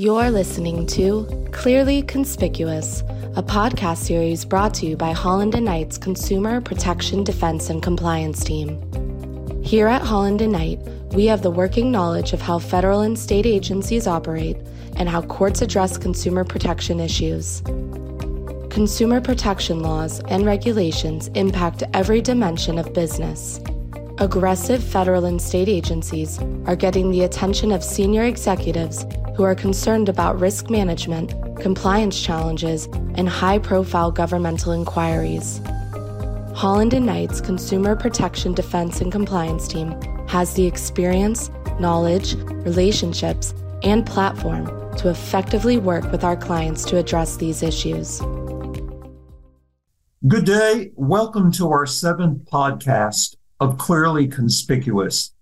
You're listening to Clearly Conspicuous, a podcast series brought to you by Holland and Knight's Consumer Protection Defense and Compliance Team. Here at Holland and Knight, we have the working knowledge of how federal and state agencies operate and how courts address consumer protection issues. Consumer protection laws and regulations impact every dimension of business. Aggressive federal and state agencies are getting the attention of senior executives who are concerned about risk management, compliance challenges, and high profile governmental inquiries. Holland and Knight's Consumer Protection Defense and Compliance Team has the experience, knowledge, relationships, and platform to effectively work with our clients to address these issues. Good day. Welcome to our seventh podcast of Clearly Conspicuous.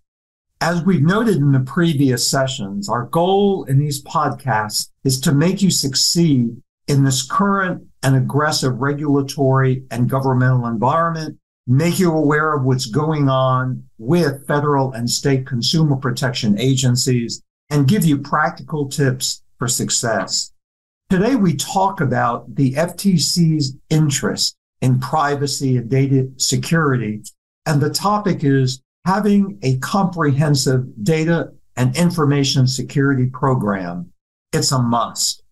As we've noted in the previous sessions, our goal in these podcasts is to make you succeed in this current and aggressive regulatory and governmental environment, make you aware of what's going on with federal and state consumer protection agencies, and give you practical tips for success. Today, we talk about the FTC's interest in privacy and data security. And the topic is having a comprehensive data and information security program. It's a must.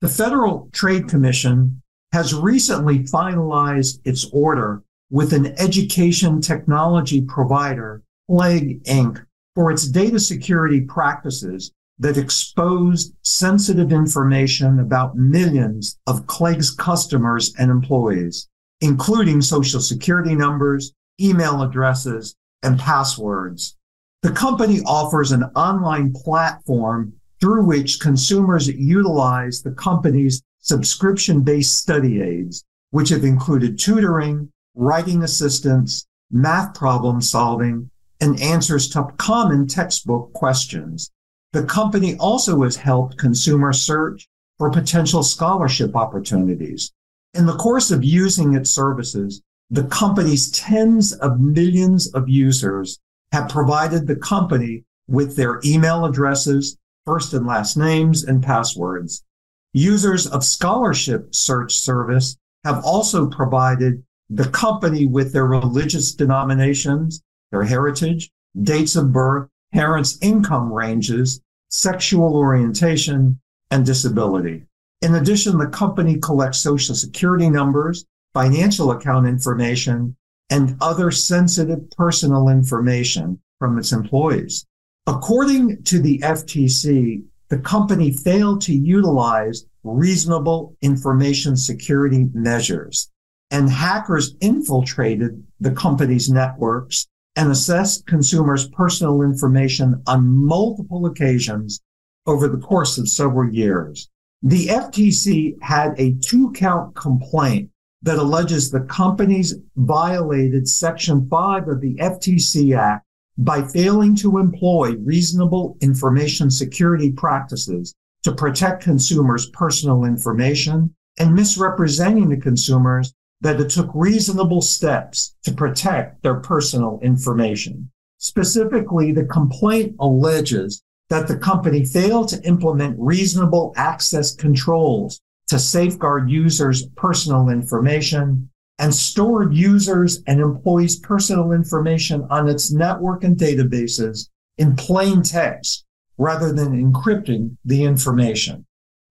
The Federal Trade Commission has recently finalized its order with an education technology provider, Chegg Inc., for its data security practices that exposed sensitive information about millions of Chegg's customers and employees, including social security numbers, email addresses, and passwords. The company offers an online platform through which consumers utilize the company's subscription based study aids, which have included tutoring, writing assistance, math problem solving, and answers to common textbook questions. The company also has helped consumers search for potential scholarship opportunities. In the course of using its services, the company's tens of millions of users have provided the company with their email addresses, first and last names, and passwords. Users of Scholarship Search Service have also provided the company with their religious denominations, their heritage, dates of birth, parents' income ranges, sexual orientation, and disability. In addition, the company collects social security numbers, financial account information, and other sensitive personal information from its employees. According to the FTC, the company failed to utilize reasonable information security measures, and hackers infiltrated the company's networks and assessed consumers' personal information on multiple occasions over the course of several years. The FTC had a two count complaint that alleges the companies violated Section 5 of the FTC Act by failing to employ reasonable information security practices to protect consumers' personal information and misrepresenting to consumers that it took reasonable steps to protect their personal information. Specifically, the complaint alleges that the company failed to implement reasonable access controls to safeguard users' personal information and stored users and employees' personal information on its network and databases in plain text rather than encrypting the information.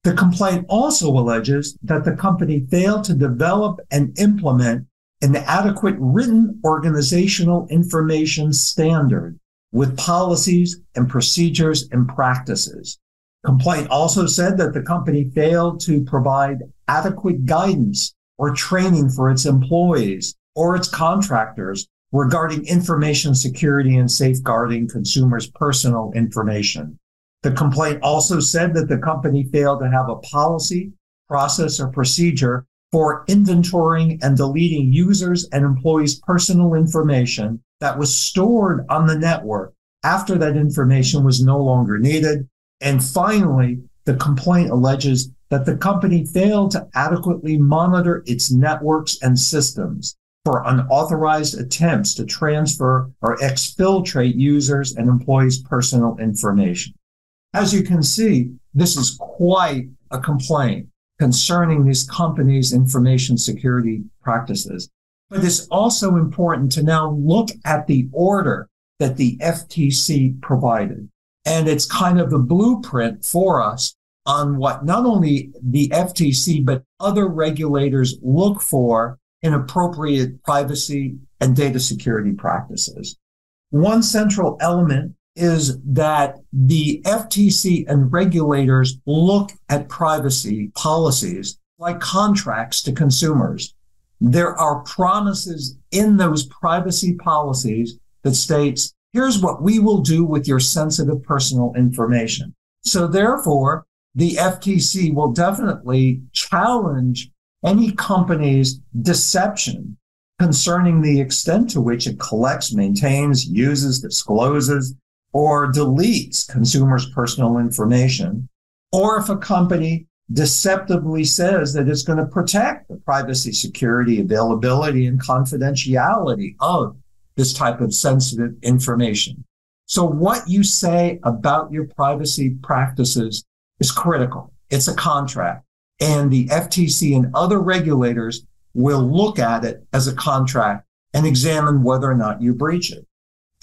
The complaint also alleges that the company failed to develop and implement an adequate written organizational information standard with policies and procedures and practices. Complaint also said that the company failed to provide adequate guidance or training for its employees or its contractors regarding information security and safeguarding consumers' personal information. The complaint also said that the company failed to have a policy, process, or procedure for inventorying and deleting users and employees' personal information that was stored on the network after that information was no longer needed. And finally, the complaint alleges that the company failed to adequately monitor its networks and systems for unauthorized attempts to transfer or exfiltrate users and employees' personal information. As you can see, this is quite a complaint concerning these companies' information security practices. But it's also important to now look at the order that the FTC provided. And it's kind of the blueprint for us on what not only the FTC, but other regulators look for in appropriate privacy and data security practices. One central element is that the FTC and regulators look at privacy policies like contracts to consumers. There are promises in those privacy policies that states, here's what we will do with your sensitive personal information. So therefore, the FTC will definitely challenge any company's deception concerning the extent to which it collects, maintains, uses, discloses, or deletes consumers' personal information, or if a company deceptively says that it's going to protect the privacy, security, availability, and confidentiality of this type of sensitive information. So what you say about your privacy practices is critical. It's a contract and the FTC and other regulators will look at it as a contract and examine whether or not you breach it.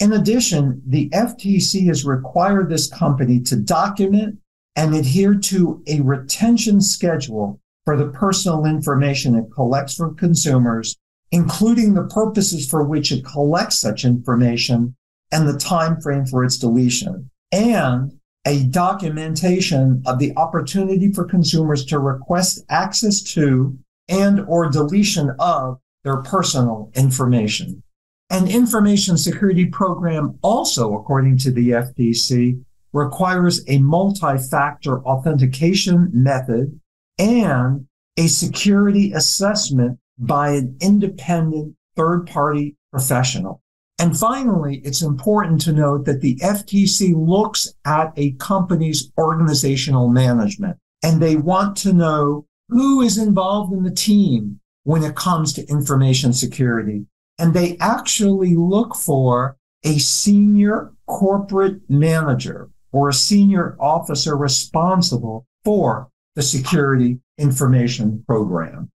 In addition, the FTC has required this company to document and adhere to a retention schedule for the personal information it collects from consumers, including the purposes for which it collects such information and the time frame for its deletion, and a documentation of the opportunity for consumers to request access to and or deletion of their personal information. An information security program also, according to the FTC, requires a multi-factor authentication method and a security assessment by an independent third party professional. And finally, it's important to note that the FTC looks at a company's organizational management and they want to know who is involved in the team when it comes to information security. And they actually look for a senior corporate manager or a senior officer responsible for the security information program.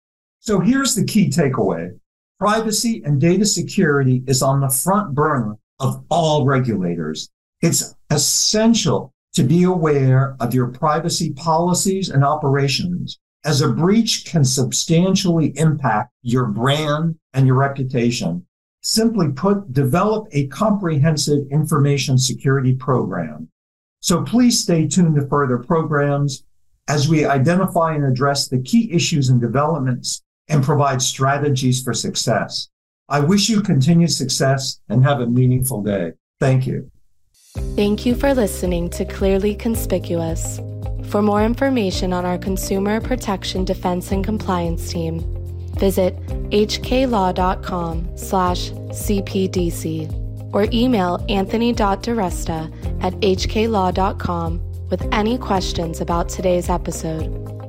So here's the key takeaway. Privacy and data security is on the front burner of all regulators. It's essential to be aware of your privacy policies and operations as a breach can substantially impact your brand and your reputation. Simply put, develop a comprehensive information security program. So please stay tuned to further programs as we identify and address the key issues and developments and provide strategies for success. I wish you continued success and have a meaningful day. Thank you. Thank you for listening to Clearly Conspicuous. For more information on our Consumer Protection Defense and Compliance team, visit hklaw.com slash cpdc or email anthony.diresta at hklaw.com with any questions about today's episode.